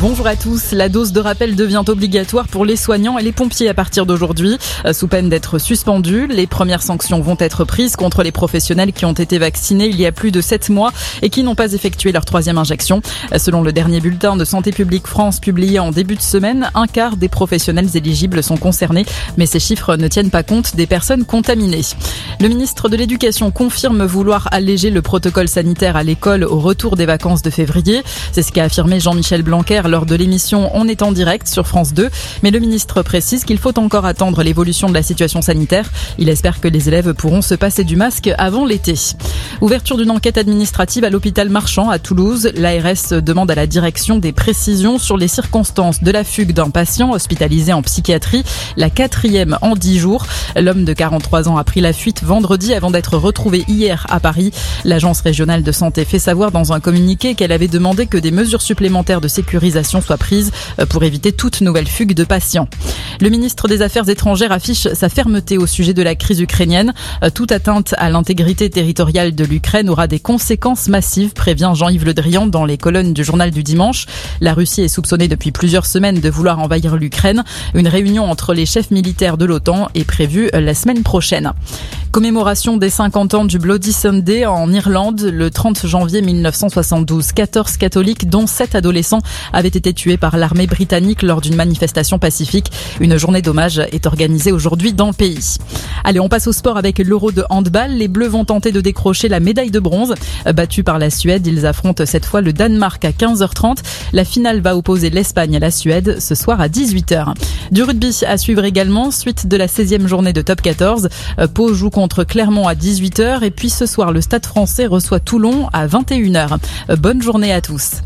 Bonjour à tous. La dose de rappel devient obligatoire pour les soignants et les pompiers à partir d'aujourd'hui. Euh, sous peine d'être suspendus, les premières sanctions vont être prises contre les professionnels qui ont été vaccinés il y a plus de 7 mois et qui n'ont pas effectué leur troisième injection. Euh, selon le dernier bulletin de Santé publique France publié en début de semaine, un quart des professionnels éligibles sont concernés, mais ces chiffres ne tiennent pas compte des personnes contaminées. Le ministre de l'Éducation confirme vouloir alléger le protocole sanitaire à l'école au retour des vacances de février. C'est ce qu'a affirmé Jean-Michel Blanquer lors de l'émission On est en direct sur France 2. Mais le ministre précise qu'il faut encore attendre l'évolution de la situation sanitaire. Il espère que les élèves pourront se passer du masque avant l'été. Ouverture d'une enquête administrative à l'hôpital Marchand à Toulouse. L'ARS demande à la direction des précisions sur les circonstances de la fugue d'un patient hospitalisé en psychiatrie, la quatrième en dix jours. L'homme de 43 ans a pris la fuite vendredi avant d'être retrouvé hier à Paris. L'agence régionale de santé fait savoir dans un communiqué qu'elle avait demandé que des mesures supplémentaires de sécurité soit prise euh, pour éviter toute nouvelle fugue de patients. Le ministre des Affaires étrangères affiche sa fermeté au sujet de la crise ukrainienne. Euh, toute atteinte à l'intégrité territoriale de l'Ukraine aura des conséquences massives, prévient Jean-Yves Le Drian dans les colonnes du journal du dimanche. La Russie est soupçonnée depuis plusieurs semaines de vouloir envahir l'Ukraine. Une réunion entre les chefs militaires de l'OTAN est prévue la semaine prochaine. Commémoration des 50 ans du Bloody Sunday en Irlande le 30 janvier 1972. 14 catholiques, dont 7 adolescents, avaient été tués par l'armée britannique lors d'une manifestation pacifique. Une journée d'hommage est organisée aujourd'hui dans le pays. Allez, on passe au sport avec l'Euro de handball. Les Bleus vont tenter de décrocher la médaille de bronze. Battus par la Suède, ils affrontent cette fois le Danemark à 15h30. La finale va opposer l'Espagne à la Suède ce soir à 18h. Du rugby à suivre également, suite de la 16e journée de top 14. Pau joue contre Clermont à 18h et puis ce soir le Stade français reçoit Toulon à 21h. Bonne journée à tous.